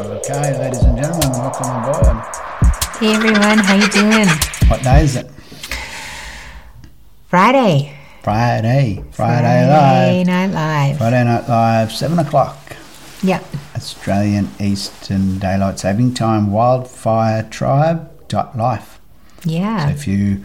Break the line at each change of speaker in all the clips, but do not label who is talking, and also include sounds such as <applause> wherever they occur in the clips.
Okay, ladies and gentlemen, welcome aboard.
Hey everyone, how you doing?
What day is it?
Friday.
Friday. Friday,
Friday
Live.
Friday Night Live.
Friday Night Live, 7 o'clock.
Yep.
Australian Eastern Daylight Saving Time, wildfiretribe.life.
Yeah.
So if you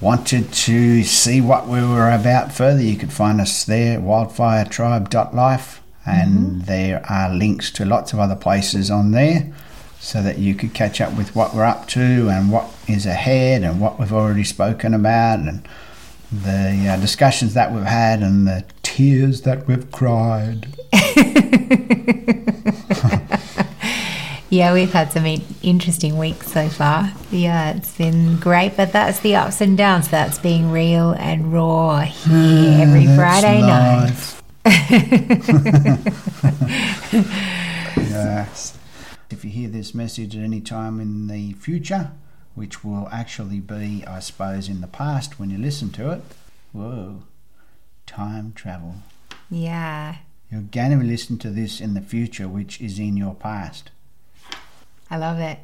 wanted to see what we were about further, you could find us there, wildfiretribe.life. And there are links to lots of other places on there so that you could catch up with what we're up to and what is ahead and what we've already spoken about and the uh, discussions that we've had and the tears that we've cried. <laughs>
yeah, we've had some interesting weeks so far. Yeah, it's been great, but that's the ups and downs. That's being real and raw here every Friday night.
life. Yes. If you hear this message at any time in the future, which will actually be, I suppose, in the past when you listen to it, whoa, time travel.
Yeah.
You're going to listen to this in the future, which is in your past.
I love it.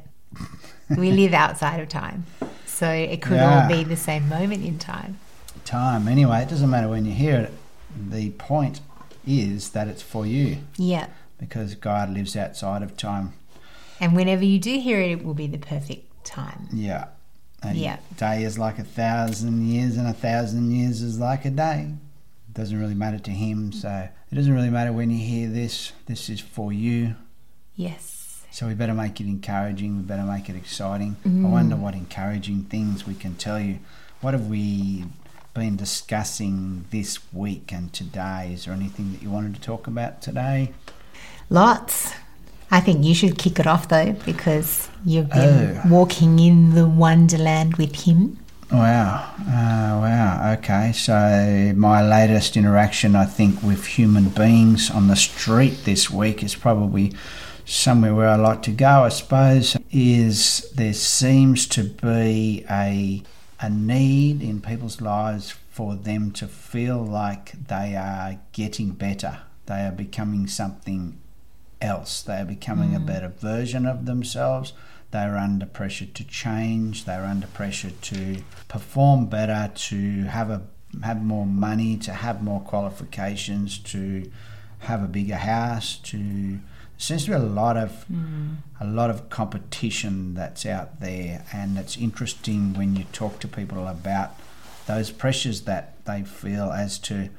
we live outside of time. So it could
Yeah.
all be the same moment in time.
Time. Anyway, it doesn't matter when you hear it. The point is that it's for you
Yeah.
because God lives outside of time.
And whenever you do hear it, it will be the perfect time.
Yeah. A
Yeah.
day is like a thousand years, and a thousand years is like a day. It Doesn't really matter to him, so it doesn't really matter when you hear this. This is for you,
Yes.
so we better make it encouraging. We better make it exciting. I
Mm.
wonder what encouraging things we can tell you. What have we been discussing this week and today? Is there anything that you wanted to talk about today?
Lots. I think you should kick it off though, because you've been
Oh.
walking in the wonderland with him.
Wow. Uh, wow. Okay. So, my latest interaction, I think, with human beings on the street this week is probably somewhere where I like to go, I suppose, is there seems to be a, a need in people's lives for them to feel like they are getting better. They are becoming something else. They are becoming a mm. better version of themselves. They are under pressure to change. They are under pressure to perform better, to have a have more money, to have more qualifications, to have a bigger house. To seems to be a lot of a lot of competition that's out there, and it's interesting when you talk to people about those pressures that they feel as to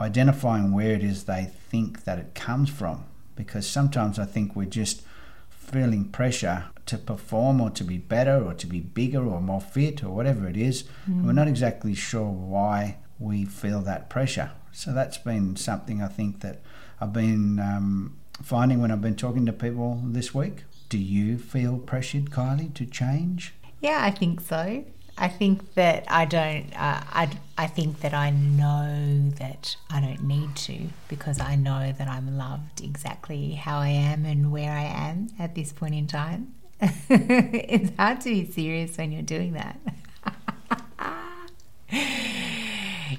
identifying where it is they think that it comes from. Because sometimes I think we're just feeling pressure to perform or to be better or to be bigger or more fit or whatever it is. and We're not exactly sure why we feel that pressure. So that's been something I think that I've been um, finding when I've been talking to people this week. Do you feel pressured, Kylie, to change?
Yeah, I think so. I think that I don't. Uh, I I think that I know that I don't need to because I know that I'm loved exactly how I am and where I am at this point in time. <laughs> it's hard to be serious when you're doing that. <laughs>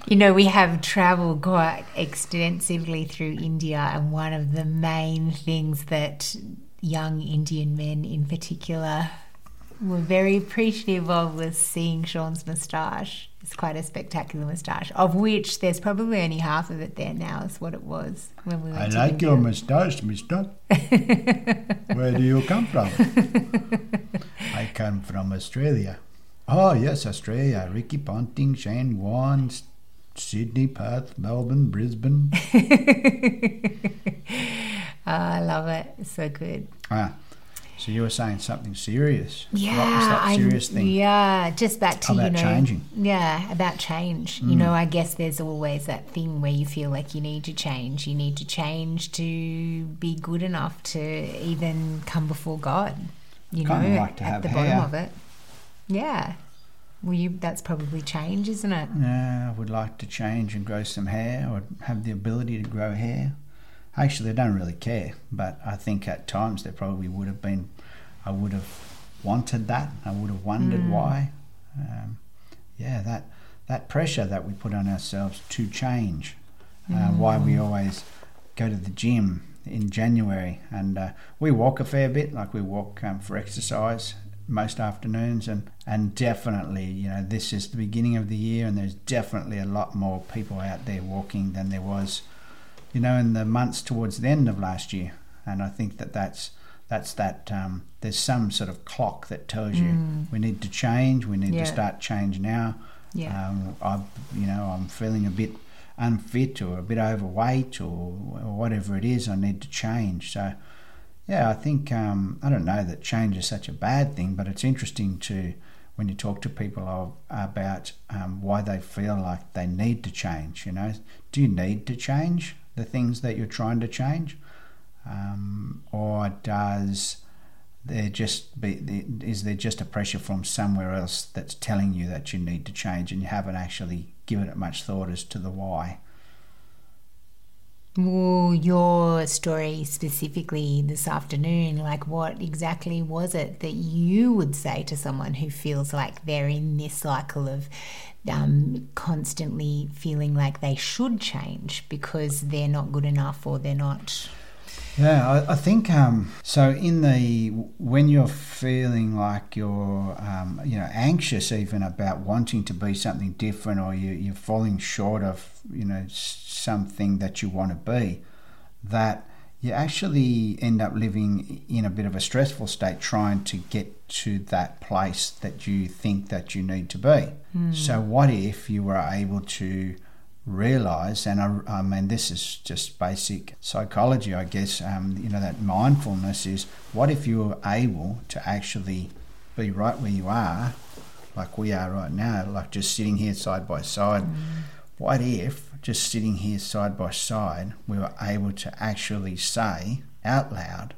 You know, we have traveled quite extensively through India, and one of the main things that young Indian men in particular were very appreciative of was seeing Sean's moustache. It's quite a spectacular moustache, of which there's probably only half of it there now, is what it was when we went
I like
India.
your moustache, mister. <laughs> Where do you come from? I come from Australia. Oh, yes, Australia. Ricky Ponting, Shane Warne, Sydney, Perth, Melbourne, Brisbane.
Ah, <laughs> I love it. It's so good.
ah, so you were saying something serious.
Yeah,
What was that serious thing?
Yeah, just back to
About
you know,
changing. Mm.
Yeah, about change. You know, I guess there's always that thing where you feel like you need to change. You need to change to be good enough to even come before God. You
Kinda
know,
like
at the
hair.
bottom of it. Yeah. Well, you that's probably change, isn't it?
Yeah, I would like to change and grow some hair or have the ability to grow hair. Actually, I don't really care, but I think at times there probably would have been, I would have wanted that. I would have wondered
Mm.
why. Um, yeah, that that pressure that we put on ourselves to change, uh, why
Mm.
we always go to the gym in January, and uh, we walk a fair bit. Like we walk um, for exercise most afternoons, and and definitely, you know, this is the beginning of the year, and there's definitely a lot more people out there walking than there was, you know, in the months towards the end of last year. And I think that that's that's that um, there's some sort of clock that tells you
Mm.
we need to change. We need
Yeah.
to start change now.
Yeah.
Um, I, you know, I'm feeling a bit unfit or a bit overweight or, or whatever it is. I need to change. So, yeah, I think um, I don't know that change is such a bad thing, but it's interesting to when you talk to people of, about um, why they feel like they need to change. You know, do you need to change the things that you're trying to change, um, or does there just be is there just a pressure from somewhere else that's telling you that you need to change and you haven't actually given it much thought as to the why
Well, your story specifically this afternoon, like what exactly was it that you would say to someone who feels like they're in this cycle of um, constantly feeling like they should change because they're not good enough or they're not.
Yeah i, I think um, so in the when you're feeling like you're um, you know anxious even about wanting to be something different or you, you're falling short of you know something that you want to be that you actually end up living in a bit of a stressful state trying to get to that place that you think that you need to be. So what if you were able to realize and I, I mean this is just basic psychology I guess um, you know that mindfulness is what if you were able to actually be right where you are like we are right now like just sitting here side by side? What if just sitting here side by side we were able to actually say out loud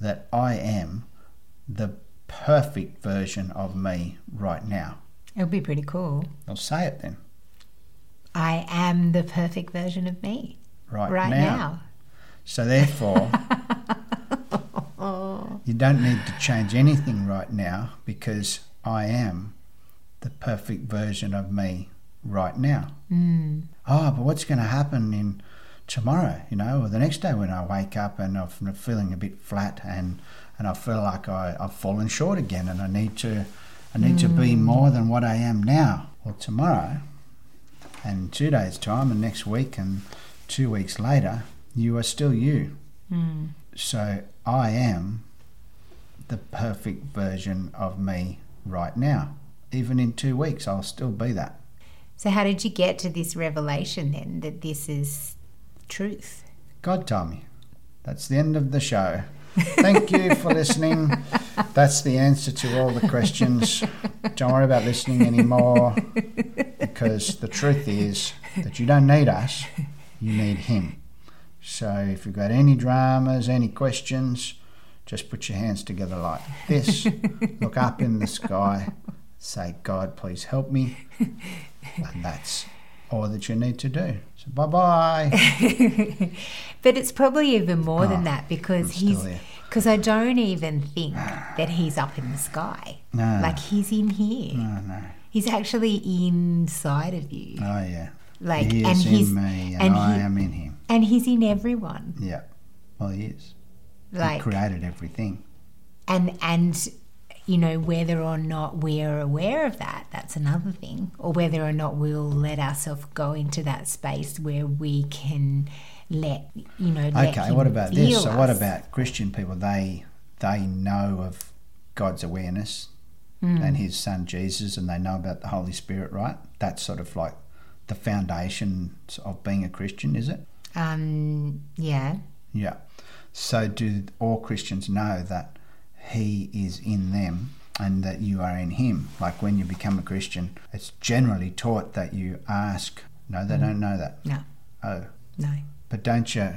that I am the perfect version of me right now?
It would be pretty cool.
I'll say it then
I am the perfect version of me
right,
right
now.
now.
So therefore, <laughs> you don't need to change anything right now because I am the perfect version of me right now.
Mm.
Oh, but what's going to happen in tomorrow, you know, or the next day when I wake up and I'm feeling a bit flat and, and I feel like I, I've fallen short again and I need to I need to be more than what I am now. Well, tomorrow and two days' time and next week and two weeks later, you are still you.
Mm.
So I am the perfect version of me right now. Even in two weeks, I'll still be that.
So, how did you get to this revelation then that this is truth?
God told me. That's the end of the show. Thank you for listening. That's the answer to all the questions. Don't worry about listening anymore because the truth is that you don't need us, you need Him. So if you've got any dramas, any questions, just put your hands together like this, look up in the sky, say, God, please help me. And that's all that you need to do. So bye bye. <laughs>
But it's probably even more than
Oh,
that because he's because I don't even think that he's up in the sky.
No.
Like he's in here.
No, no.
He's actually inside of you.
Oh, yeah.
Like
he
and he's
in me and,
and
I
he-
am in him.
and he's in everyone.
Yeah. Well, he is. he
Like
created everything.
and and you know whether or not we're aware of that that's another thing or whether or not we'll let ourselves go into that space where we can let you know
Okay, what about this? So, what about Christian people? They they know of God's awareness
Mm.
and His Son Jesus, and they know about the Holy Spirit, right? That's sort of like the foundation of being a Christian, is it?
um yeah
Yeah. So, do all Christians know that He is in them and that you are in Him? Like when you become a Christian, it's generally taught that you ask. No, they don't know that.
no
Oh,
no
but don't you?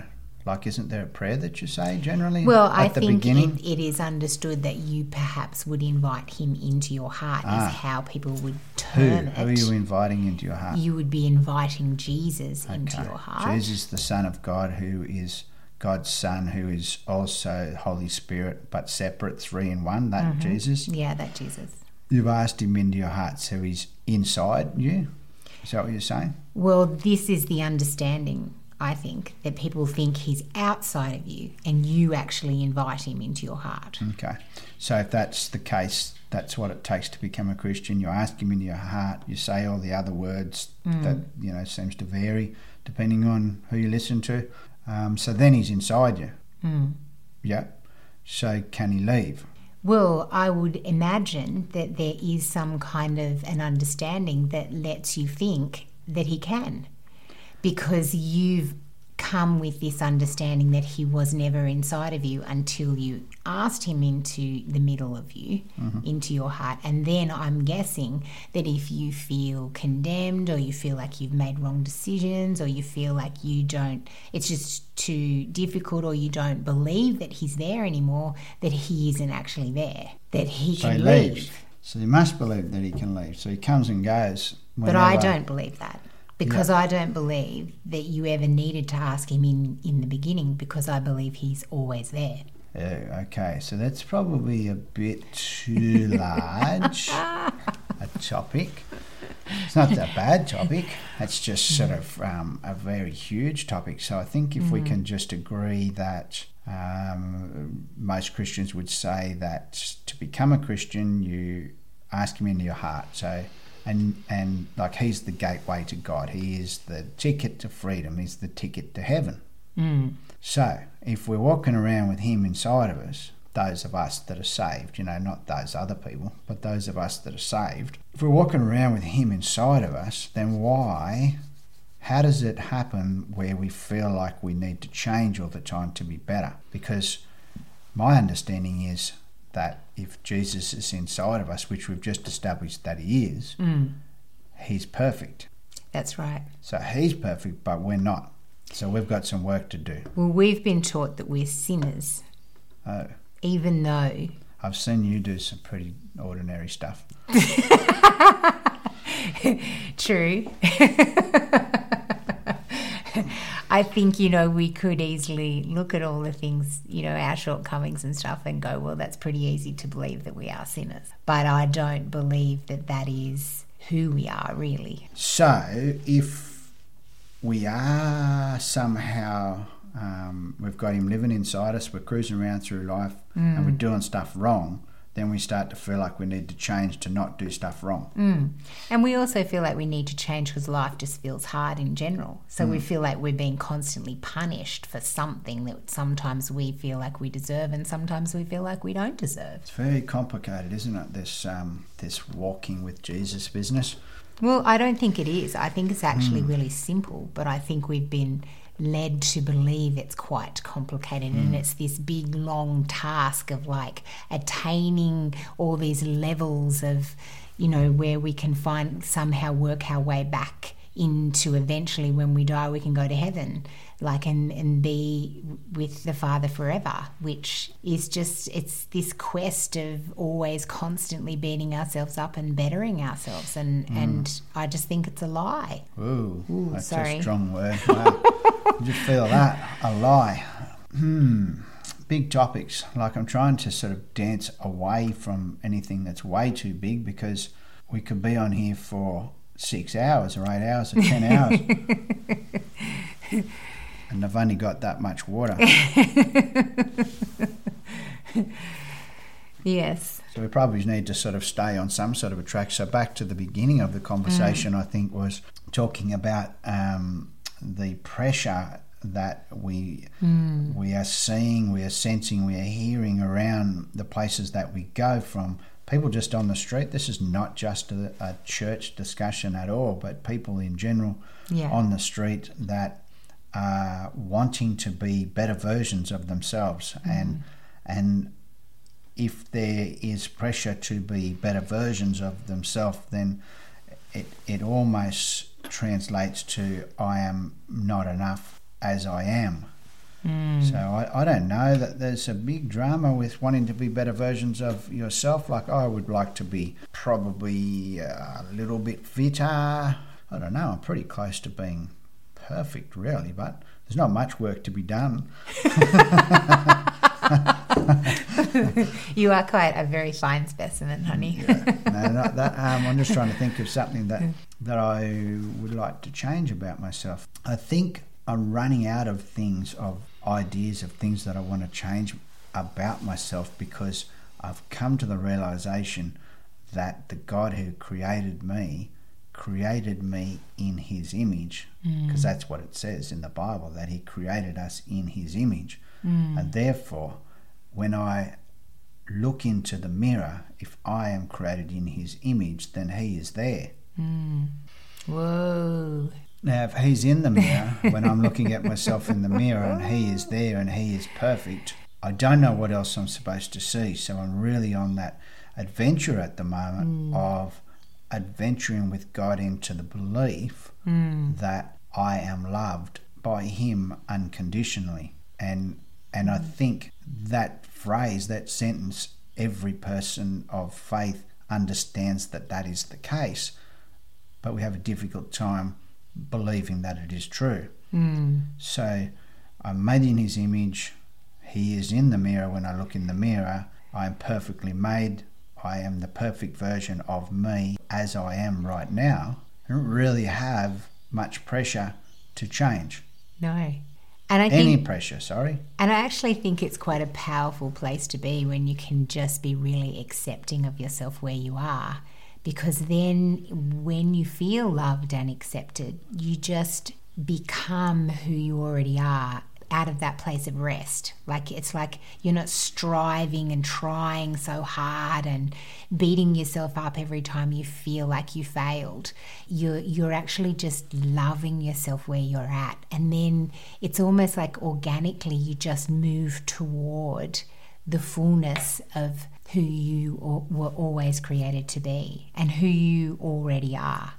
Like, isn't there a prayer that you say generally?
well
at
i
the
think
beginning.
it, it is understood that you perhaps would invite him into your heart
Ah.
is how people would
Who?
term
Who are
it
you inviting into your heart?
you would be inviting jesus into your heart
Jesus, the Son of God, who is God's Son, who is also Holy Spirit, but separate, three in one, that
Mm-hmm.
Jesus.
yeah that jesus
You've asked him into your heart, so he's inside you. Is that what you're saying?
Well, this is the understanding I think, that people think he's outside of you and you actually invite him into your heart.
Okay. So if that's the case, that's what it takes to become a Christian. You ask him into your heart. You say all the other words that you know seems to vary depending on who you listen to. Um, so then he's inside you.
Mm.
Yeah. So can he leave?
Well, I would imagine that there is some kind of an understanding that lets you think that he can because you've come with this understanding that he was never inside of you until you asked him into the middle of you, mm-hmm. into your heart. And then I'm guessing that if you feel condemned or you feel like you've made wrong decisions or you feel like you don't, it's just too difficult or you don't believe that he's there anymore, that he isn't actually there, that he
So
can
he
leave.
So you must believe that he can leave. So he comes and goes.
But I don't believe that because I don't believe that you ever needed to ask him in, in the beginning because I believe he's always there.
Okay, so that's probably a bit too <laughs> large a topic. It's not a bad topic. It's just sort of um, a very huge topic. So I think if we can just agree that um, most Christians would say that to become a Christian, you ask Him into your heart. So and and like He's the gateway to God. He is the ticket to freedom. He's the ticket to heaven.
Mm.
So, if we're walking around with Him inside of us, those of us that are saved, you know, not those other people, but those of us that are saved, if we're walking around with Him inside of us, then why, how does it happen where we feel like we need to change all the time to be better? Because my understanding is that if Jesus is inside of us, which we've just established that He is,
Mm.
He's perfect.
That's right.
So He's perfect, but we're not. So we've got some work to do.
Well, we've been taught that we're sinners,
Oh.
even though
I've seen you do some pretty ordinary stuff. <laughs>
True. <laughs> <laughs> I think, you know, we could easily look at all the things, you know, our shortcomings and stuff and go, well, that's pretty easy to believe that we are sinners. But I don't believe that that is who we are, really.
So, if we are somehow, um, we've got him living inside us, we're cruising around through life and we're doing stuff wrong, then we start to feel like we need to change to not do stuff wrong.
Mm. And we also feel like we need to change because life just feels hard in general. So we feel like we're being constantly punished for something that sometimes we feel like we deserve and sometimes we feel like we don't deserve.
It's very complicated, isn't it? This um, this walking with Jesus business.
Well, I don't think it is. I think it's actually really simple, but I think we've been led to believe it's quite complicated and hmm. it's this big long task of like attaining all these levels of, you know, where we can find somehow work our way back into eventually when we die we can go to heaven like and and be with the father forever which is just it's this quest of always constantly beating ourselves up and bettering ourselves and hmm. and i just think it's a lie
Ooh,
Ooh,
that's
sorry.
a strong word. <laughs> Wow. You feel that? A lie. Hmm. Big topics. Like I'm trying to sort of dance away from anything that's way too big because we could be on here for six hours or eight hours or ten <laughs> hours. and I've only got that much water. <laughs>
yes
So we probably need to sort of stay on some sort of a track. So back to the beginning of the conversation, I think was talking about um, the pressure that we hmm. we are seeing, we are sensing, we are hearing around the places that we go from. People just on the street. This is not just a, a church discussion at all, but people in general
yeah.
on the street that are wanting to be better versions of themselves. Hmm. And and if there is pressure to be better versions of themselves then it, it almost translates to I am not enough as I am. Hmm. So I, I don't know that there's a big drama with wanting to be better versions of yourself. Like I would like to be probably a little bit fitter. I don't know. I'm pretty close to being perfect, really, but there's not much work to be done. <laughs> <laughs> <laughs>
you are quite a very fine specimen honey
no, not that. Um, I'm just trying to think of something that that I would like to change about myself. I think I'm running out of things, of ideas, of things that I want to change about myself because I've come to the realization that the God who created me created me in his image because that's what it says in the Bible that he created us in his image and therefore when I look into the mirror. If I am created in his image then he is there. Hmm.
Whoa.
now if he's in the <laughs> mirror when I'm looking at myself in the mirror and he is there and he is perfect I don't know what else I'm supposed to see. So I'm really on that adventure at the moment hmm. of adventuring with God into the belief hmm. that I am loved by Him unconditionally. And and I think that phrase, that sentence, every person of faith understands that that is the case, but we have a difficult time believing that it is true. Hmm. So I'm made in His image. He is in the mirror when I look in the mirror. I am perfectly made. I am the perfect version of me as I am right now. I don't really have much pressure to change.
No. And I
Any pressure, sorry.
and I actually think it's quite a powerful place to be when you can just be really accepting of yourself where you are. Because then when you feel loved and accepted, you just become who you already are out of that place of rest. Like it's like you're not striving and trying so hard and beating yourself up every time you feel like you failed. You're you're actually just loving yourself where you're at. And then it's almost like organically you just move toward the fullness of who you were always created to be and who you already are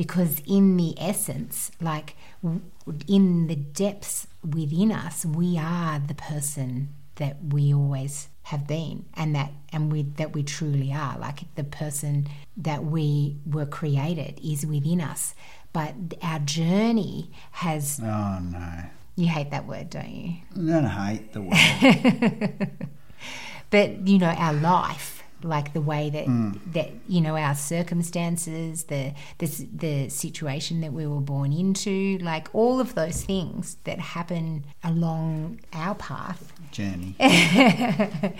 because in the essence like w- in the depths within us we are the person that we always have been and that and we that we truly are like the person that we were created is within us but our journey has
Oh no.
you hate that word don't you
I don't hate the word. <laughs>
but you know our life like the way that mm. that you know our circumstances the, the the situation that we were born into like all of those things that happen along our path.
Journey. <laughs>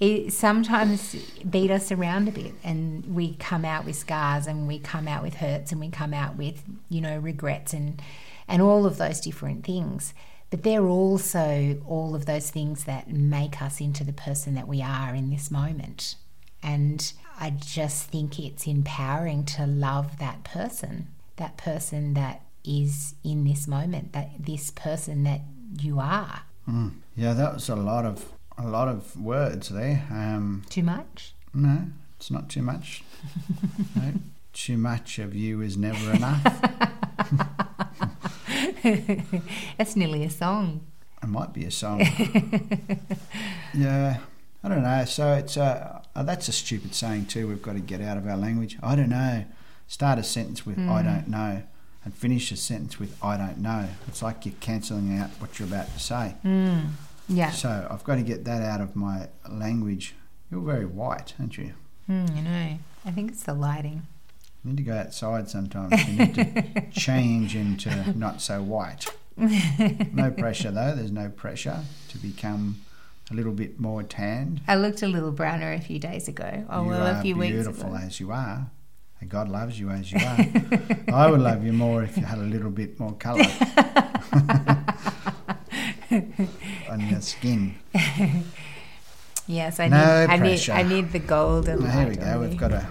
it sometimes beat us around a bit and we come out with scars and we come out with hurts and we come out with you know regrets and and all of those different things but they're also all of those things that make us into the person that we are in this moment and i just think it's empowering to love that person that person that is in this moment that this person that you are
Mm. Yeah, that was a lot of a lot of words there. Um,
too much
no, it's not too much. <laughs> no, too much of you is never enough. <laughs>
That's nearly a song.
It might be a song. <laughs> yeah, I don't know. So it's uh, uh, that's a stupid saying too. We've got to get out of our language. I don't know. Start a sentence with "I don't know," and finish a sentence with "I don't know." It's like you're cancelling out what you're about to say.
Mm. Yeah.
So I've got to get that out of my language. You're very white, aren't you?
Mm, I know. I think it's the lighting.
You need to go outside sometimes. You need to <laughs> change into not so white. No pressure though. There's no pressure to become a little bit more tanned.
I looked a little browner a few days ago. Oh,
you
well, a few weeks
beautiful as you are. And God loves you as you are. I would love you more if you had a little bit more colour <laughs> on your skin.
Yes, I
No
need. I need. I need the
Well, here
light.
we go. We've got a.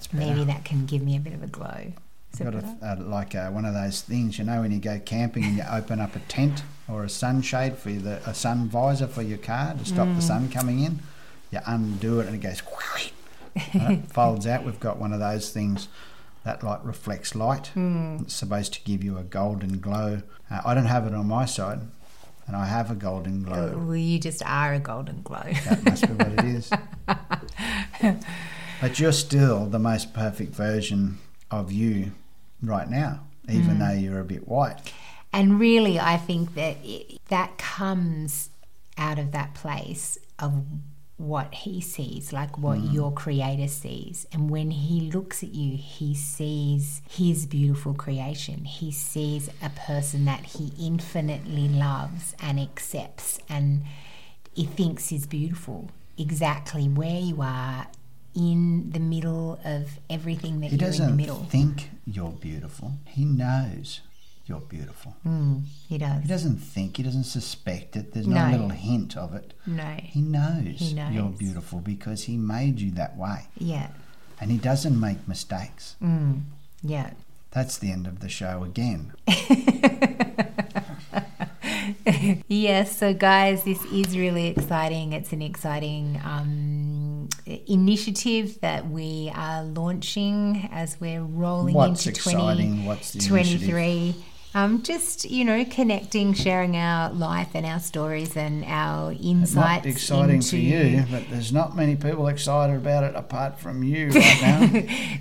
Oh, that's better.
Maybe that can give me a bit of a glow. Is
got a, a, like a, one of those things, you know, when you go camping and you open up a tent or a sunshade for the a sun visor for your car to stop
Mm.
the sun coming in. You undo it and it goes, <laughs> and it folds out. We've got one of those things that like reflects light.
Mm.
It's supposed to give you a golden glow. Uh, I don't have it on my side, and I have a golden glow.
Well, you just are a golden glow.
That must be what it is. <laughs> but you're still the most perfect version of you right now, even
Mm.
though you're a bit white.
And really, I think that it, that comes out of that place of what he sees, like what your creator sees. And when he looks at you, he sees his beautiful creation. He sees a person that he infinitely loves and accepts and he thinks is beautiful exactly where you are in the middle of everything that
He
you're in the
doesn't
middle.
think you're beautiful. He knows you're beautiful.
Mm, he does.
He doesn't think, he doesn't suspect it. There's
No.
no little hint of it.
No.
He knows,
He knows.
you're beautiful because he made you that way.
Yeah.
And he doesn't make mistakes.
Mm, yeah.
That's the end of the show again. <laughs> <laughs>
Yes, so guys, this is really exciting. It's an exciting um, initiative that we are launching as we're rolling
What's
into
exciting? What's the initiative?
2023. Um, just you know, connecting, sharing our life and our stories and our insights.
Not exciting
into
for you, but there's not many people excited about it apart from you right <laughs> now.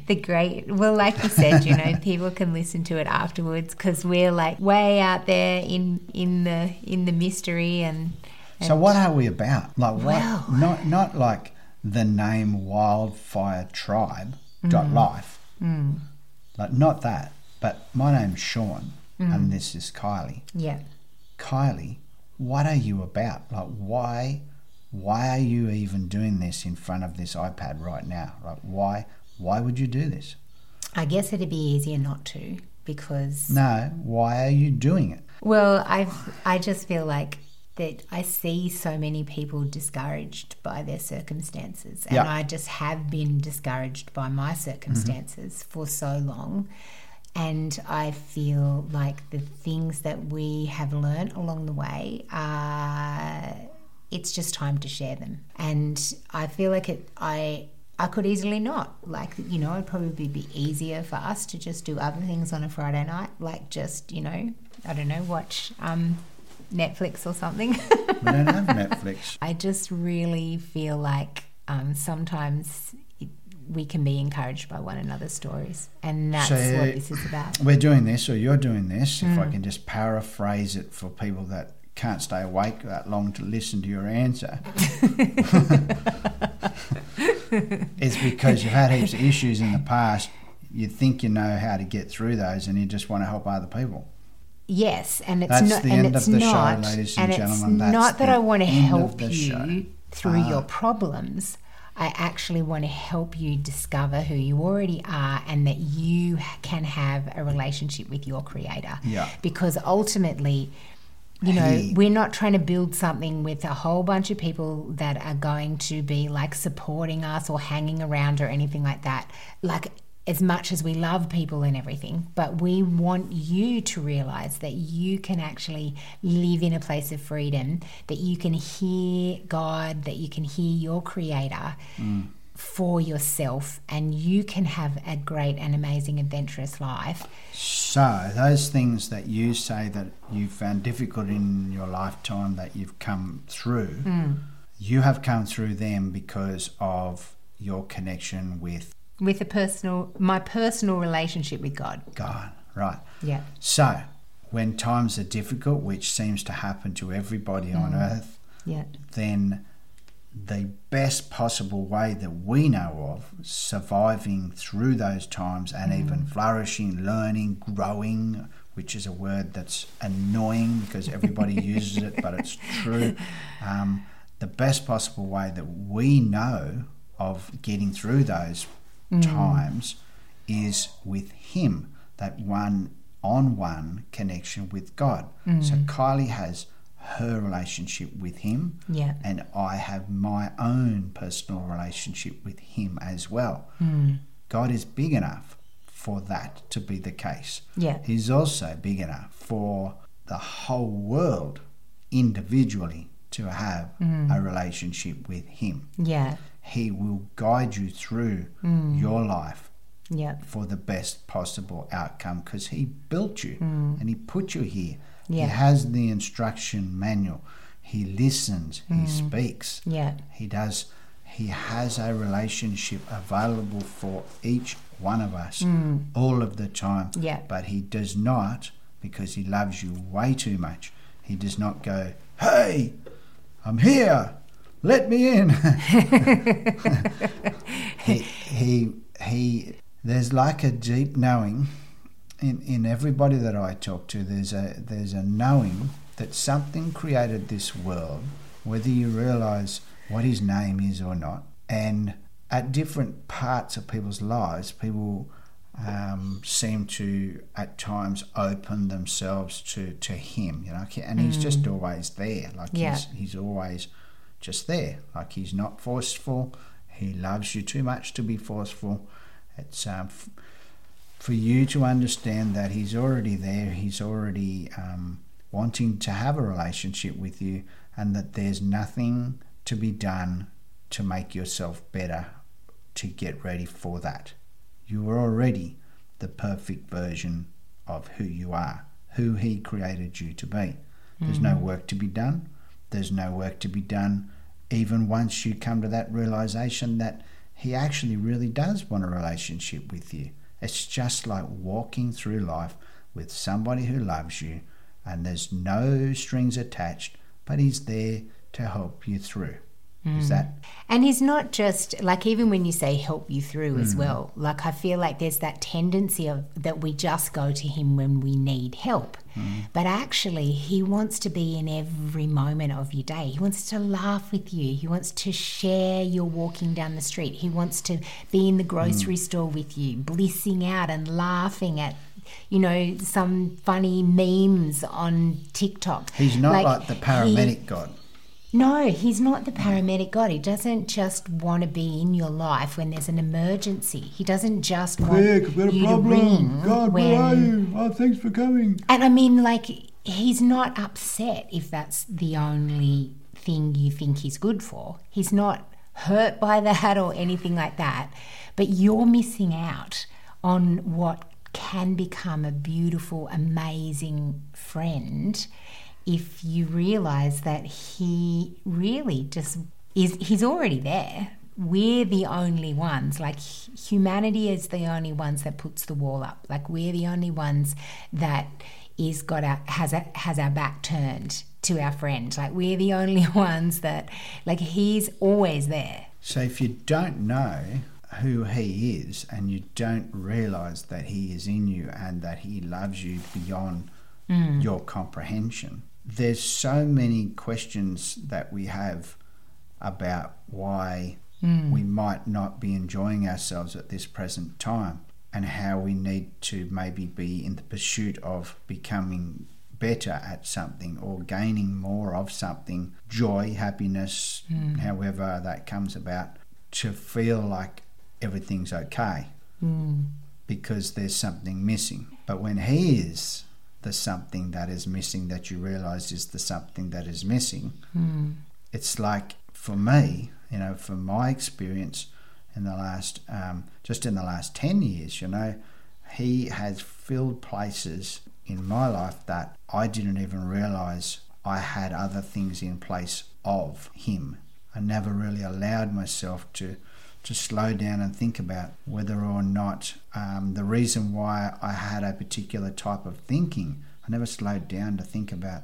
the great well like you said you know <laughs> people can listen to it afterwards because we're like way out there in in the in the mystery and,
so what are we about? Like what? Not not like the name Wildfire Tribe dot
Mm.
life. Like not that. But my name's Sean,
Mm.
and this is Kylie.
yeah
Kylie, what are you about? Like why? Why are you even doing this in front of this iPad right now? Like why? Why would you do this?
i guess it'd be easier not to because
No. Why are you doing it?
well i've i just feel like that i see so many people discouraged by their circumstances and
Yeah.
i just have been discouraged by my circumstances for so long and I feel like the things that we have learned along the way are it's just time to share them. And I feel like it I I could easily not. Like, you know, it'd probably be easier for us to just do other things on a Friday night, like just, you know, I don't know, watch um Netflix or something.
We don't have <laughs> Netflix.
I just really feel like um, sometimes it, we can be encouraged by one another's stories, and that's
So-
what this is about.
We're doing this, or you're doing this. If I
Mm.
can just paraphrase it for people that can't stay awake that long to listen to your answer, <laughs> it's because you've had heaps of <laughs> issues in the past. You think you know how to get through those, and you just want to help other people.
Yes, and it's
That's
not, and it's
of the show,
not,
ladies and
and
gentlemen.
it's not that I want to help you
show.
through
Ah.
your problems. I actually want to help you discover who you already are and that you can have a relationship with your creator.
Yeah.
Because ultimately, you know, we're not trying to build something with a whole bunch of people that are going to be like supporting us or hanging around or anything like that. Like, as much as we love people and everything, but we want you to realize that you can actually live in a place of freedom, that you can hear God, that you can hear your creator for yourself, and you can have a great and amazing adventurous life.
So, those things that you say that you found difficult in your lifetime that you've come through, mm. you have come through them because of your connection with
With a personal, my personal relationship with God.
God, right?
Yeah.
So, when times are difficult, which seems to happen to everybody on earth,
Yeah.
then the best possible way that we know of surviving through those times and even flourishing, learning, growing, which is a word that's annoying because everybody <laughs> uses it, but it's true. Um, the best possible way that we know of getting through those Mm. times is with Him, that one on one connection with God. So mm. Kylie has her relationship with Him
Yeah.
and I have my own personal relationship with Him as well. Mm. God is big enough for that to be the case.
Yeah.
He's also big enough for the whole world individually to have a relationship with Him.
Yeah.
He will guide you through mm. your life
Yeah.
for the best possible outcome because He built you mm. and He put you here.
Yeah.
He has the instruction manual. He listens. He mm. speaks.
Yeah.
He does. He has a relationship available for each one of us all of the time.
Yeah.
But he does not, because he loves you way too much. He does not go, "Hey, I'm here. Let me in. <laughs> he, he, he, there's like a deep knowing in, in everybody that I talk to. There's a, there's a knowing that something created this world, whether you realize what his name is or not. And at different parts of people's lives, people um, seem to at times open themselves to, to him, you know, and he's mm. just always there. Like yeah. he's, he's always just there. Like he's not forceful. He loves you too much to be forceful. It's um, f- for you to understand that he's already there. He's already um, wanting to have a relationship with you, and that there's nothing to be done to make yourself better to get ready for that. You are already the perfect version of who you are, who He created you to be. There's mm. no work to be done. There's no work to be done even once you come to that realization that He actually really does want a relationship with you. It's just like walking through life with somebody who loves you and there's no strings attached, but He's there to help you through. Mm. Is that?
And he's not just like even when you say help you through mm. as well. Like I feel like there's that tendency of that we just go to him when we need help. Mm. But actually he wants to be in every moment of your day. He wants to laugh with you. He wants to share your walking down the street. He wants to be in the grocery mm. store with you, blissing out and laughing at you know, some funny memes on TikTok.
He's not like, like the paramedic he, god.
No, he's not the paramedic God. He doesn't just want to be in your life when there's an emergency. He doesn't just want
Quick, I've got a
you
problem.
to ring
God,
when...
where are you? Oh, thanks for coming.
And I mean, like, he's not upset if that's the only thing you think he's good for. He's not hurt by <laughs> that or anything like that. But you're missing out on what can become a beautiful, amazing friend if you realize that he really just is, he's already there. We're the only ones, like humanity is the only ones that puts the wall up. Like we're the only ones that is got our, has a, has our back turned to our friend. Like we're the only <laughs> ones that, like he's always there.
So if you don't know who he is and you don't realize that he is in you and that he loves you beyond mm. your comprehension, there's so many questions that we have about why mm. we might not be enjoying ourselves at this present time and how we need to maybe be in the pursuit of becoming better at something or gaining more of something joy happiness mm. however that comes about to feel like everything's okay mm. because there's something missing but when he is the something that is missing that you realize is the something that is missing. Mm. It's like for me, you know, from my experience in the last, um, just in the last 10 years, you know, he has filled places in my life that I didn't even realize I had other things in place of him. I never really allowed myself to to slow down and think about whether or not um, the reason why I had a particular type of thinking. I never slowed down to think about,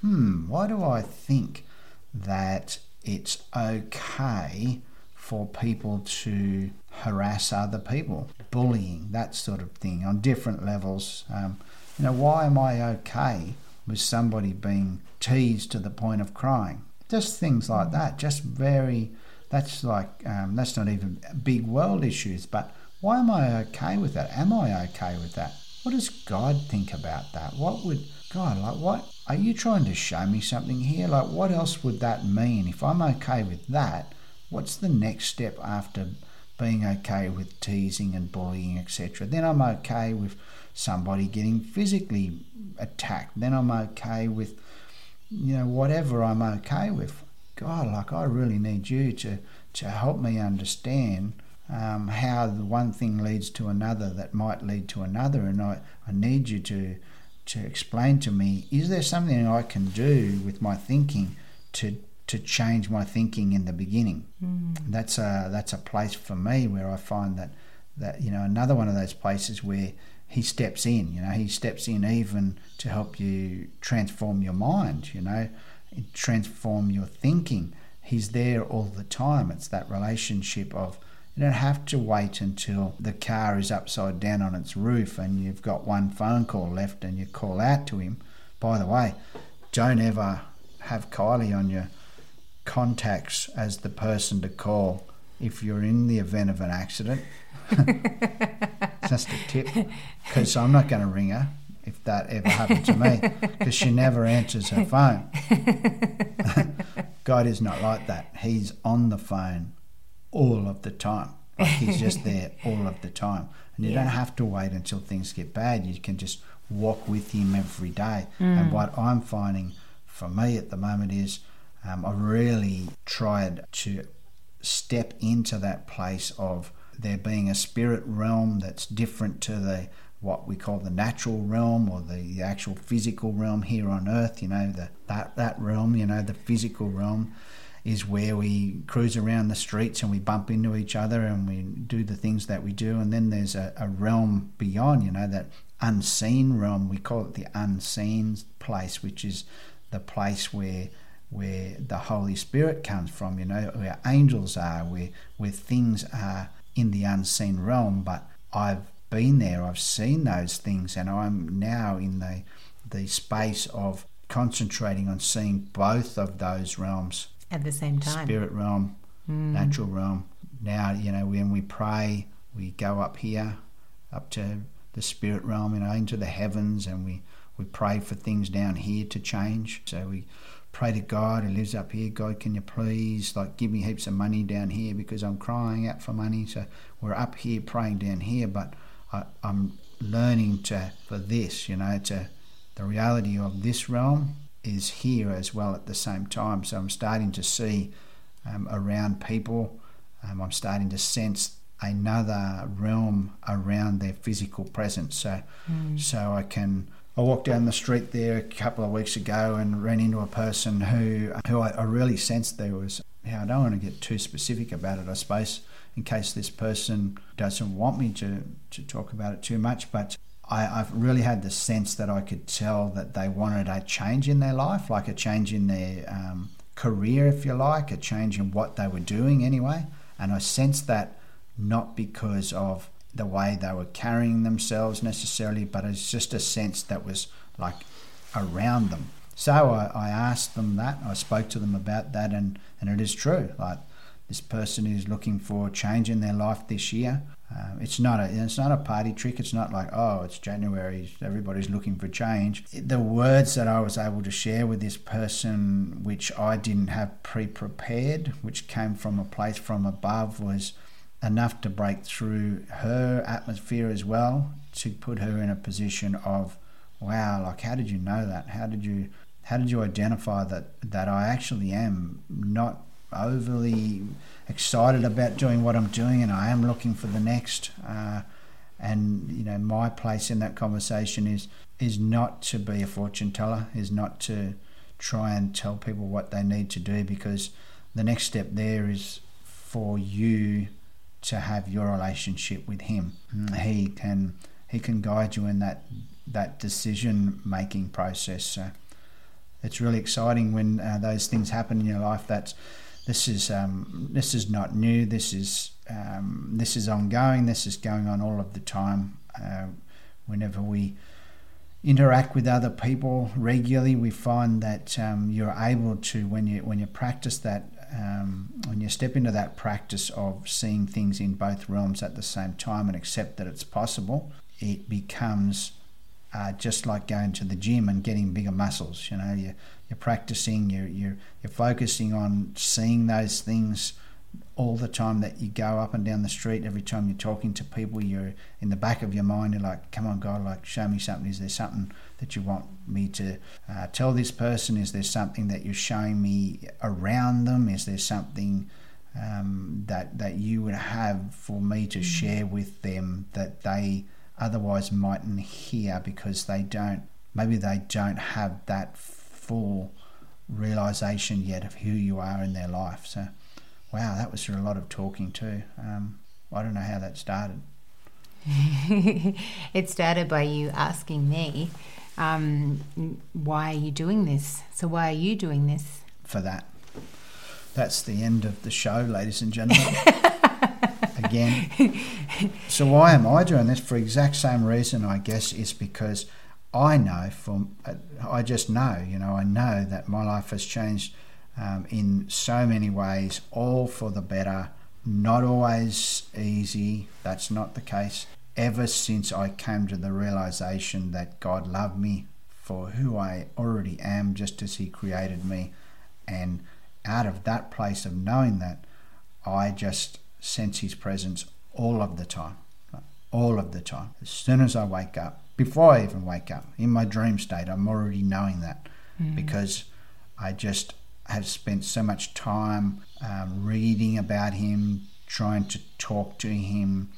hmm, why do I think that it's okay for people to harass other people, bullying, that sort of thing on different levels? Um, you know, why am I okay with somebody being teased to the point of crying? Just things like that, just very that's like um, that's not even big world issues. But why am I okay with that? Am I okay with that? What does God think about that? What would God like? What are you trying to show me something here? Like, what else would that mean? If I'm okay with that, what's the next step after being okay with teasing and bullying, etc.? Then I'm okay with somebody getting physically attacked. Then I'm okay with, you know, whatever I'm okay with. God, like I really need you to to help me understand um, how the one thing leads to another that might lead to another, and I, I need you to to explain to me: is there something I can do with my thinking to to change my thinking in the beginning? Mm. That's a that's a place for me where I find that that you know another one of those places where he steps in. You know, he steps in even to help you transform your mind. You know transform your thinking. He's there all the time. It's that relationship of you don't have to wait until the car is upside down on its roof and you've got one phone call left and you call out to him. By the way, don't ever have Kylie on your contacts as the person to call if you're in the event of an accident. <laughs> Just a tip, because I'm not going to ring her if that ever happened to me, because she never answers her phone. <laughs> God is not like that. He's on the phone all of the time. Like he's just there all of the time. And you
Yeah.
don't have to wait until things get bad. You can just walk with him every day.
Mm.
And what I'm finding for me at the moment is um, I really tried to step into that place of there being a spirit realm that's different to the what we call the natural realm or the, actual physical realm here on earth you know the, that that realm you know the physical realm is where we cruise around the streets and we bump into each other and we do the things that we do and then there's a, a realm beyond you know that unseen realm we call it the unseen place which is the place where where the Holy Spirit comes from, you know, where angels are, where where things are in the unseen realm. But I've been there, I've seen those things, and I'm now in the the space of concentrating on seeing both of those realms,
At the same time.
spirit realm,
Mm.
natural realm. Now, you know, when we pray, we go up here, up to the spirit realm, you know, into the heavens, and we, we pray for things down here to change. So we pray to God who lives up here. God, can you please, like, give me heaps of money down here because I'm crying out for money. So we're up here praying down here, but I, I'm learning to for this, you know, to the reality of this realm is here as well at the same time. So I'm starting to see um, around people. Um, I'm starting to sense another realm around their physical presence. So, so I can. I walked down the street there a couple of weeks ago and ran into a person who who I, I really sensed there was. Yeah, I don't want to get too specific about it. I suppose in case this person doesn't want me to to talk about it too much, but. I, I've really had the sense that I could tell that they wanted a change in their life, like a change in their um, career, if you like, a change in what they were doing anyway. And I sensed that not because of the way they were carrying themselves necessarily, but it's just a sense that was like around them. So I, I asked them that, I spoke to them about that, and, and it is true. Like this person is looking for change in their life this year. Uh, it's not a it's not a party trick. It's not like oh it's January, everybody's looking for change. The words that I was able to share with this person, which I didn't have pre-prepared, which came from a place from above, was enough to break through her atmosphere as well to put her in a position of wow like how did you know that how did you how did you identify that that I actually am not overly excited about doing what I'm doing and I am looking for the next uh, and you know my place in that conversation is is not to be a fortune teller is not to try and tell people what they need to do because the next step there is for you to have your relationship with him. He can he can guide you in that that decision making process. So it's really exciting when uh, those things happen in your life that's this is um, this is not new. This is um, this is ongoing. This is going on all of the time. Uh, whenever we interact with other people regularly, we find that um, you're able to when you when you practice that um, when you step into that practice of seeing things in both realms at the same time and accept that it's possible. It becomes uh, just like going to the gym and getting bigger muscles. You know, you, you're practicing, you're, you're, you're focusing on seeing those things all the time that you go up and down the street. Every time you're talking to people, you're in the back of your mind, you're like, come on, God, like, show me something. Is there something that you want me to uh, tell this person? Is there something that you're showing me around them? Is there something um, that, that you would have for me to share with them that they otherwise mightn't hear because they don't maybe they don't have that full realization yet of who you are in their life so wow that was a lot of talking too um, i don't know how that started <laughs>
it started by you asking me, um, why are you doing this? So, why are you doing this?
for that that's the end of the show, ladies and gentlemen. <laughs> Again. So why am I doing this? For exact same reason, I guess, is because I know from I just know, you know, I know that my life has changed um, in so many ways, all for the better. Not always easy. That's not the case. Ever since I came to the realization that God loved me for who I already am, just as He created me, and out of that place of knowing that, I just sense His presence all of the time. All of the time. As soon as I wake up, before I even wake up, in my dream state, I'm already knowing that mm. because I just have spent so much time um, reading about Him, trying to talk to Him,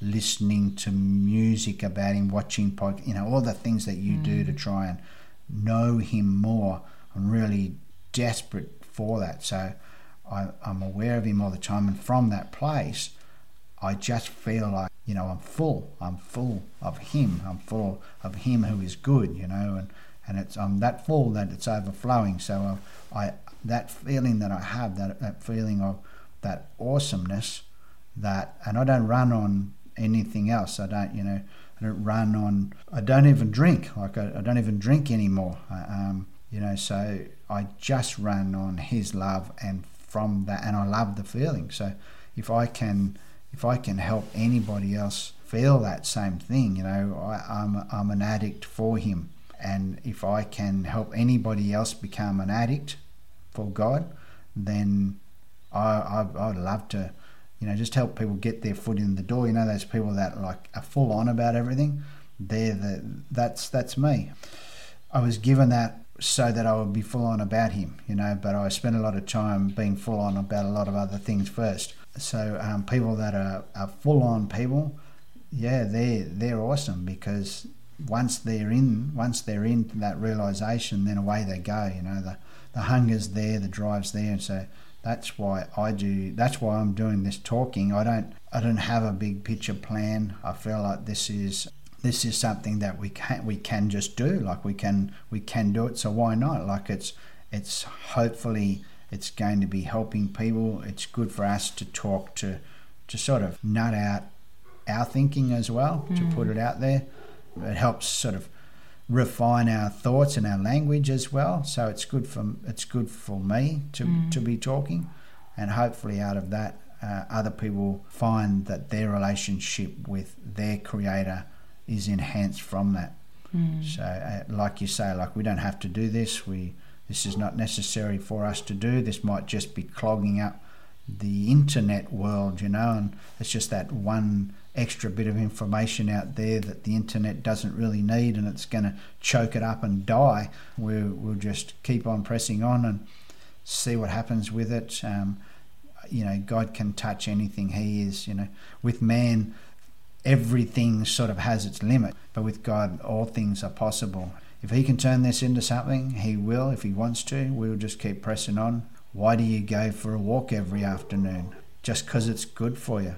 listening to music about Him, watching podcast, you know, all the things that you mm. do to mm. try and know Him more. I'm really desperate for that. So I, I'm aware of Him all the time. And from that place, I just feel like, you know, I'm full. I'm full of Him. I'm full of Him who is good, you know, and, and it's I'm that full that it's overflowing. So I, I that feeling that I have, that, that feeling of that awesomeness, that, and I don't run on anything else. I don't, you know, I don't run on, I don't even drink. Like I, I don't even drink anymore. Um, you know, so I just run on His love, and from that, and I love the feeling. So if I can if I can help anybody else feel that same thing, you know, I, am I'm, I'm an addict for Him. And if I can help anybody else become an addict for God, then I, I, I'd love to, you know, just help people get their foot in the door. You know, those people that like are full on about everything. They're the that's that's me. I was given that so that I would be full on about him, you know, but I spent a lot of time being full on about a lot of other things first. So um, people that are, are full on people, yeah, they're they're awesome because once they're in once they're in that realization, then away they go. You know, the the hunger's there, the drive's there, and so that's why I do. That's why I'm doing this talking. I don't I don't have a big picture plan. I feel like this is this is something that we can we can just do. Like we can we can do it. So why not? Like it's it's hopefully it's going to be helping people. It's good for us to talk to, to sort of nut out our thinking as well, mm. to put it out there. It helps sort of refine our thoughts and our language as well. So it's good for it's good for me to mm. to be talking, and hopefully out of that, uh, other people find that their relationship with their creator is enhanced from that. Mm. So, uh, like you say, like we don't have to do this. We this is not necessary for us to do. This might just be clogging up the internet world, you know, and it's just that one extra bit of information out there that the internet doesn't really need and it's going to choke it up and die. We'll, we'll just keep on pressing on and see what happens with it. Um, you know, God can touch anything He is, you know. With man, everything sort of has its limit, but with God, all things are possible. If he can turn this into something, he will if he wants to. We'll just keep pressing on. Why do you go for a walk every afternoon? Just because it's good for you.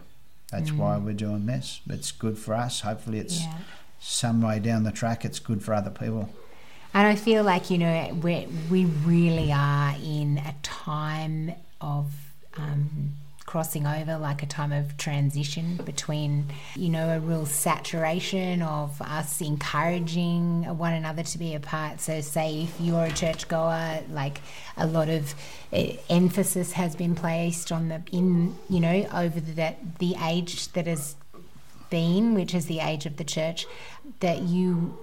That's mm. why we're doing this. It's good for us. Hopefully, it's yeah. some way down the track, it's good for other people.
And I feel like, you know, we we really are in a time of. Um, crossing over like a time of transition between, you know, a real saturation of us encouraging one another to be a part. So, say if you're a churchgoer, like a lot of uh, emphasis has been placed on the, in, you know, over that the age that has been, which is the age of the church, that you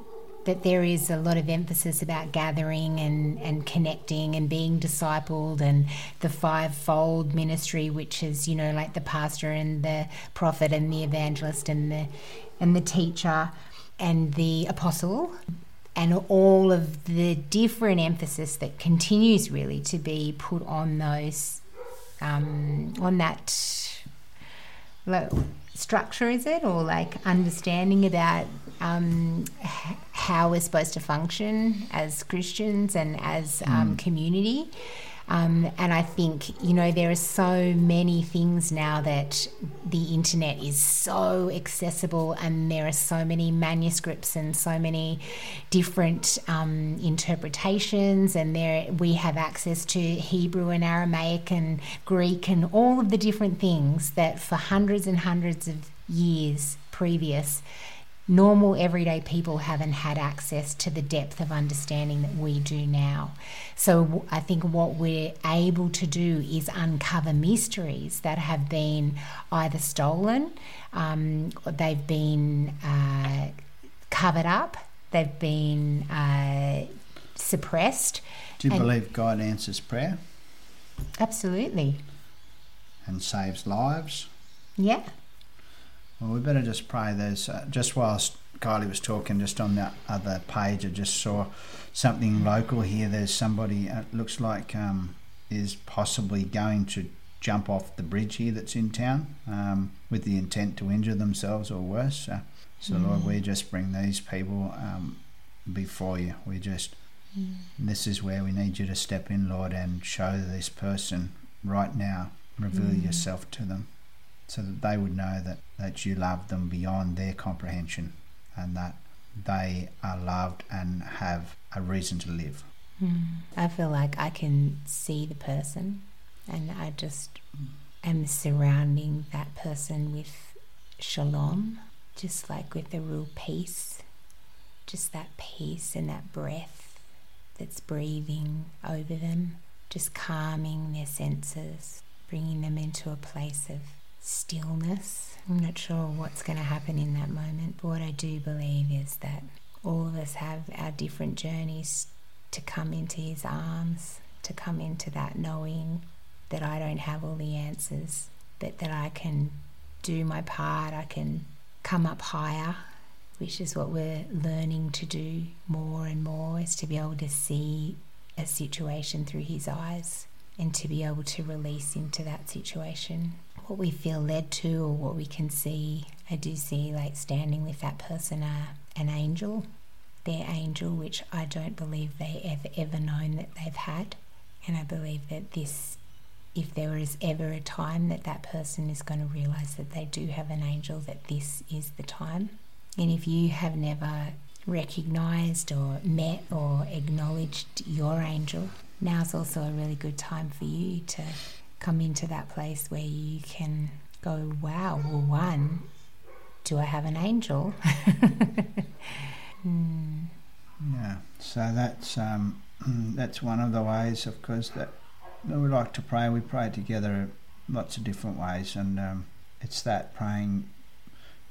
that there is a lot of emphasis about gathering and, and connecting and being discipled and the fivefold ministry, which is, you know, like the pastor and the prophet and the evangelist and the and the teacher and the apostle. And all of the different emphasis that continues really to be put on those um, on that structure is it? Or like understanding about um, how we're supposed to function as Christians and as um, mm. community. Um, and I think, you know, there are so many things now that the internet is so accessible, and there are so many manuscripts and so many different um, interpretations. And there we have access to Hebrew and Aramaic and Greek and all of the different things that for hundreds and hundreds of years previous normal everyday people haven't had access to the depth of understanding that we do now. So I think what we're able to do is uncover mysteries that have been either stolen, um, they've been uh, covered up, they've been uh, suppressed.
Do you believe God answers prayer?
Absolutely.
And saves lives?
Yeah.
Well, we better just pray. There's uh, just whilst Kylie was talking, just on that other page, I just saw something local here. There's somebody uh, looks like um, is possibly going to jump off the bridge here that's in town um, with the intent to injure themselves or worse. Uh, so, mm. Lord, we just bring these people um, before you. We just mm. this is where we need you to step in, Lord, and show this person right now. Reveal mm. yourself to them so that they would know that, that you love them beyond their comprehension and that they are loved and have a reason to live.
Mm. I feel like I can see the person and I just am surrounding that person with shalom, just like with a real peace, just that peace and that breath that's breathing over them, just calming their senses, bringing them into a place of stillness. I'm not sure what's going to happen in that moment, but what I do believe is that all of us have our different journeys to come into His arms, to come into that knowing that I don't have all the answers, but that I can do my part, I can come up higher, which is what we're learning to do more and more, is to be able to see a situation through His eyes and to be able to release into that situation what we feel led to or what we can see. I do see like standing with that person, uh, an angel, their angel, which I don't believe they have ever known that they've had. And I believe that this, if there is ever a time that that person is going to realize that they do have an angel, that this is the time. And if you have never recognized or met or acknowledged your angel, now's also a really good time for you to come into that place where you can go, wow, well, one, do I have an angel? <laughs>
mm. Yeah, so that's um, <clears throat> that's one of the ways, of course, that, we like to pray. We pray together lots of different ways, and um, it's that praying,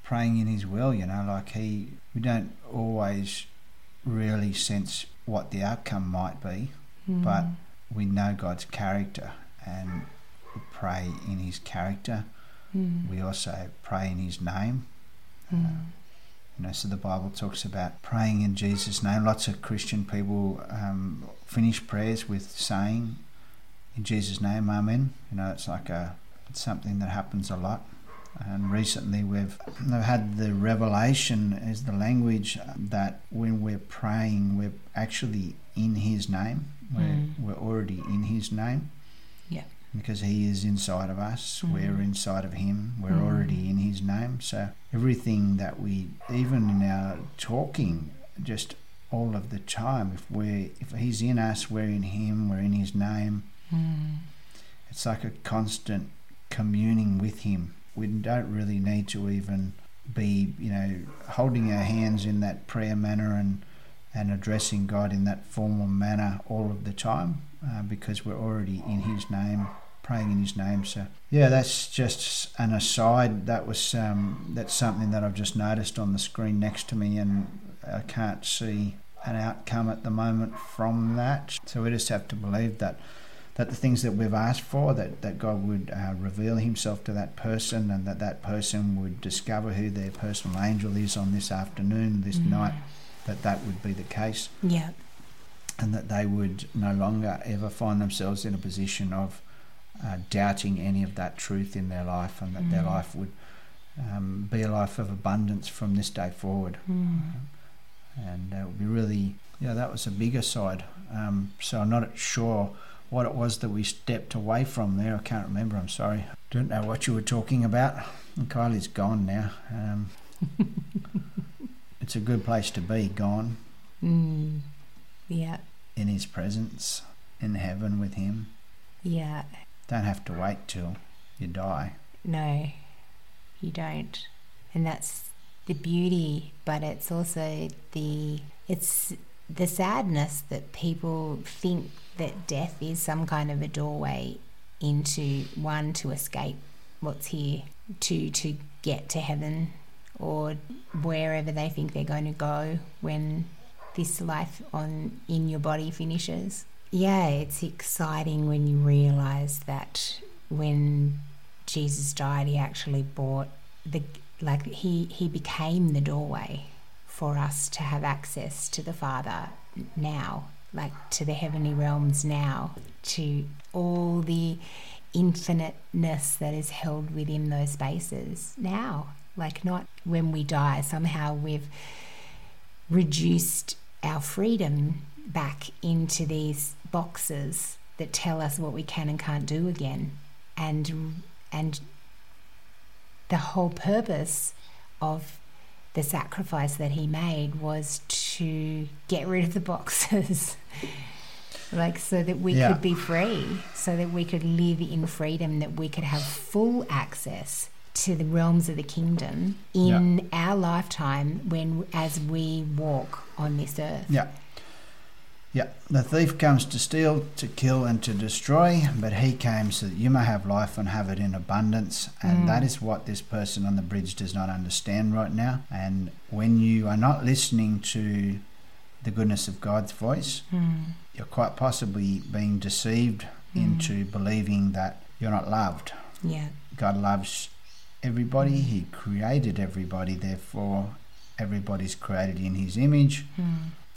praying in His will. You know, like He, we don't always really sense what the outcome might be, mm. but we know God's character, and pray in His character. Mm. We also pray in His name. Mm. Uh, you know, so the Bible talks about praying in Jesus' name. Lots of Christian people um, finish prayers with saying, "In Jesus' name, Amen." You know, it's like a it's something that happens a lot. And recently, we've, we've had the revelation as the language that when we're praying, we're actually in His name. We're, mm. we're already in His name. Because He is inside of us. Mm. We're inside of Him. We're mm. already in His name. So everything that we, even in our talking, just all of the time, if we're if He's in us, we're in Him. We're in His name. Mm. It's like a constant communing with Him. We don't really need to even be, you know, holding our hands in that prayer manner and and addressing God in that formal manner all of the time uh, because we're already in His name praying in His name. So yeah, that's just an aside. That was um, that's something that I've just noticed on the screen next to me, and I can't see an outcome at the moment from that. So we just have to believe that that the things that we've asked for, that, that God would uh, reveal Himself to that person, and that that person would discover who their personal angel is on this afternoon, this mm. night. That that would be the case.
Yeah.
And that they would no longer ever find themselves in a position of uh, doubting any of that truth in their life and that mm. their life would um, be a life of abundance from this day forward. Mm. And uh, it would be really, yeah, that was a bigger side. Um, so I'm not sure what it was that we stepped away from there. I can't remember. I'm sorry. Don't know what you were talking about. And Kylie's gone now. Um, it's a good place to be. Gone
Mm. Yeah.
in His presence in heaven with Him.
Yeah.
Don't have to wait till you die.
No, you don't. And that's the beauty, but it's also the it's the sadness that people think that death is some kind of a doorway into one to escape what's here, two to get to heaven or wherever they think they're going to go when this life on in your body finishes. Yeah, it's exciting when you realize that when Jesus died, he actually bought the like he he became the doorway for us to have access to the Father now, like to the heavenly realms now, to all the infiniteness that is held within those spaces now. Like not when we die, somehow we've reduced our freedom back into these boxes that tell us what we can and can't do again. And and the whole purpose of the sacrifice that he made was to get rid of the boxes. <laughs> like so that we
Yeah.
could be free, so that we could live in freedom, that we could have full access to the realms of the kingdom in our lifetime when as we walk on this earth.
Yeah. Yeah. The thief comes to steal, to kill, and to destroy, but he came so that you may have life and have it in abundance. And
Mm.
that is what this person on the bridge does not understand right now. And when you are not listening to the goodness of God's voice,
Mm.
you're quite possibly being deceived
Mm.
into believing that you're not loved.
Yeah.
God loves everybody, He created everybody, therefore, everybody's created in His image.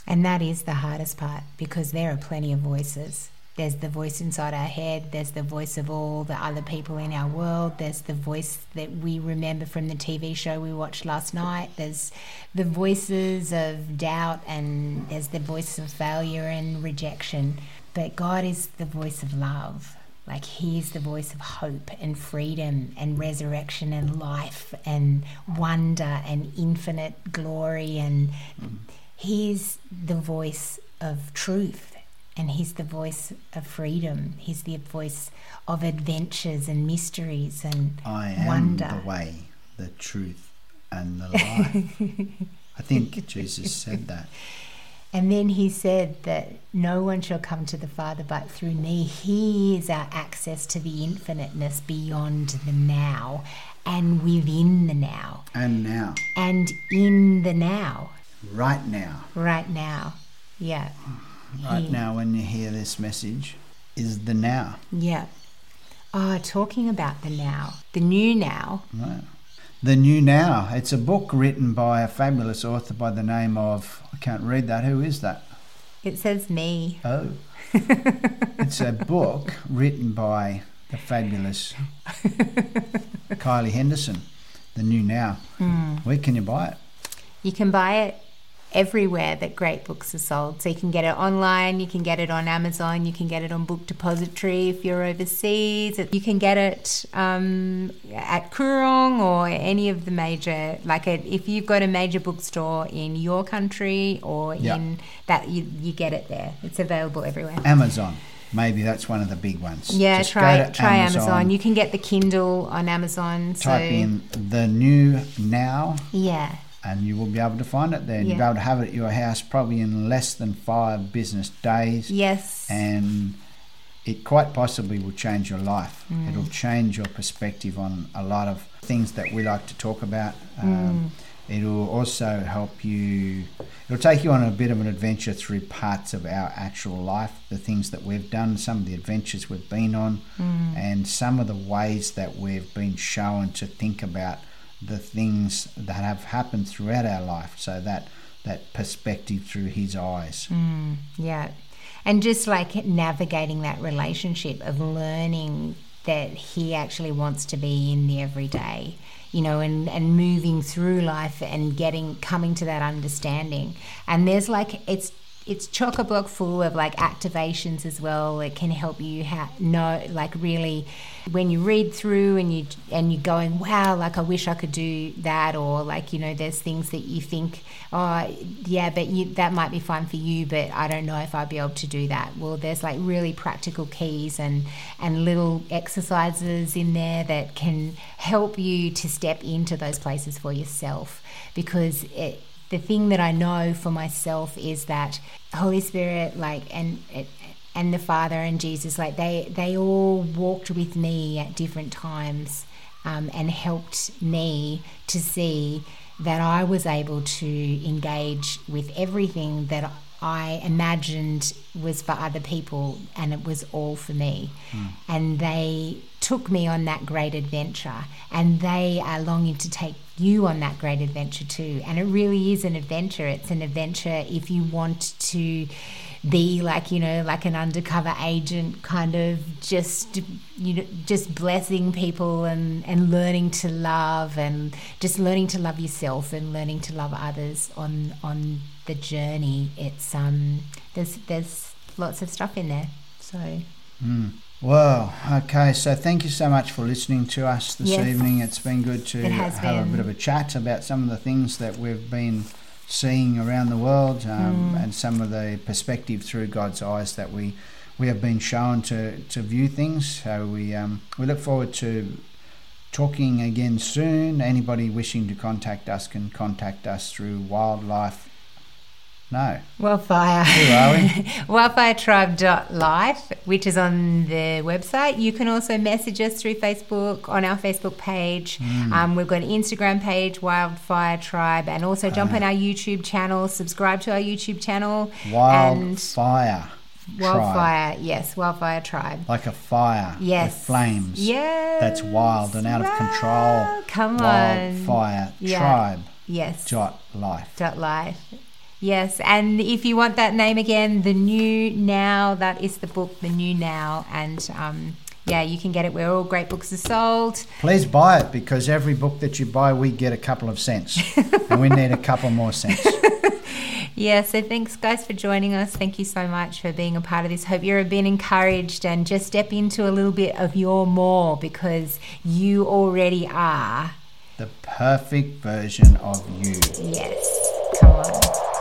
Mm. And that is the hardest part because there are plenty of voices. There's the voice inside our head, there's the voice of all the other people in our world, there's the voice that we remember from the TV show we watched last night, there's the voices of doubt, and there's the voice of failure and rejection. But God is the voice of love. Like He is the voice of hope and freedom and resurrection and life and wonder and infinite glory and He's the voice of truth and he's the voice of freedom. He's the voice of adventures and mysteries and
I am
Wonder.
the way, the truth, and the <laughs> life. I think Jesus said that.
and then he said that no one shall come to the Father but through me. He is our access to the infiniteness beyond the now and within the now
And now,
and in the now
right now,
right now. Yeah.
right now, when you hear this message, is the now.
Yeah. Oh, talking about the now, the new now.
Right. The New Now. It's a book written by a fabulous author by the name of, I can't read that. Who is that?
It says me.
Oh. <laughs> it's a book written by the fabulous <laughs> Kylie Henderson. The New Now. Hmm. Where can you buy it?
You can buy it everywhere that great books are sold. So you can get it online, you can get it on Amazon, you can get it on Book Depository if you're overseas. You can get it um, at Koorong or any of the major, like a, if you've got a major bookstore in your country or
Yeah.
in that, you, you get it there. It's available everywhere.
Amazon. Maybe that's one of the big ones.
Yeah,
Just
try try Amazon. You can get the Kindle on Amazon. So
type in the new now
yeah,
and you will be able to find it there. And You'll be able to have it at your house probably in less than five business days.
yes,
And it quite possibly will change your life.
Mm.
It'll change your perspective on a lot of things that we like to talk about.
Mm.
Um, It'll also help you, it'll take you on a bit of an adventure through parts of our actual life, the things that we've done, some of the adventures we've been on,
Mm.
and some of the ways that we've been shown to think about the things that have happened throughout our life. So that that perspective through his eyes.
Mm, yeah. And just like navigating that relationship of learning that he actually wants to be in the everyday, you know, and, and moving through life and getting coming to that understanding. And there's like it's it's chock a block full of like activations as well. It can help you ha- know, like really, when you read through and you and you're going, wow, like I wish I could do that, or like you know, there's things that you think, oh yeah, but you, that might be fine for you, but I don't know if I'd be able to do that. Well, there's like really practical keys and and little exercises in there that can help you to step into those places for yourself because it the thing that I know for myself is that Holy Spirit, like, and and the Father and Jesus, like they they all walked with me at different times um, and helped me to see that I was able to engage with everything that I imagined was for other people and it was all for me. Mm. And they took me on that great adventure and they are longing to take you on that great adventure too. And it really is an adventure. It's an adventure if you want to be like you know like an undercover agent kind of just you know just blessing people and and learning to love and just learning to love yourself and learning to love others on on the journey it's um there's there's lots of stuff in there so
mm. Well, okay, so thank you so much for listening to us this yes. evening. It's been good to have
been.
a bit of a chat about some of the things that we've been seeing around the world um, mm. and some of the perspective through God's eyes that we we have been shown to, to view things. So we um, we look forward to talking again soon. Anybody wishing to contact us can contact us through Wildlife no.
Wildfire.
Who are we? <laughs>
Wildfiretribe.life, which is on the website. You can also message us through Facebook on our Facebook page. Mm. Um, we've got an Instagram page, Wildfire Tribe, and also jump on our YouTube channel, subscribe to our YouTube channel.
Wildfire.
Wildfire, tribe. yes, Wildfire Tribe.
Like a fire.
Yes.
With flames.
Yes.
That's wild and out of control.
Come
on. Wildfire yeah. Tribe.
Yes.
Dot life.
Dot life. Yes, and if you want that name again, The New Now, that is the book, The New Now, and um, yeah, you can get it where all great books are sold.
Please buy it because every book that you buy, we get a couple of cents, <laughs> and we need a couple more cents. <laughs>
yeah, so thanks, guys, for joining us. Thank you so much for being a part of this. Hope you're being encouraged and just step into a little bit of your more because you already are
the perfect version of you.
Yes.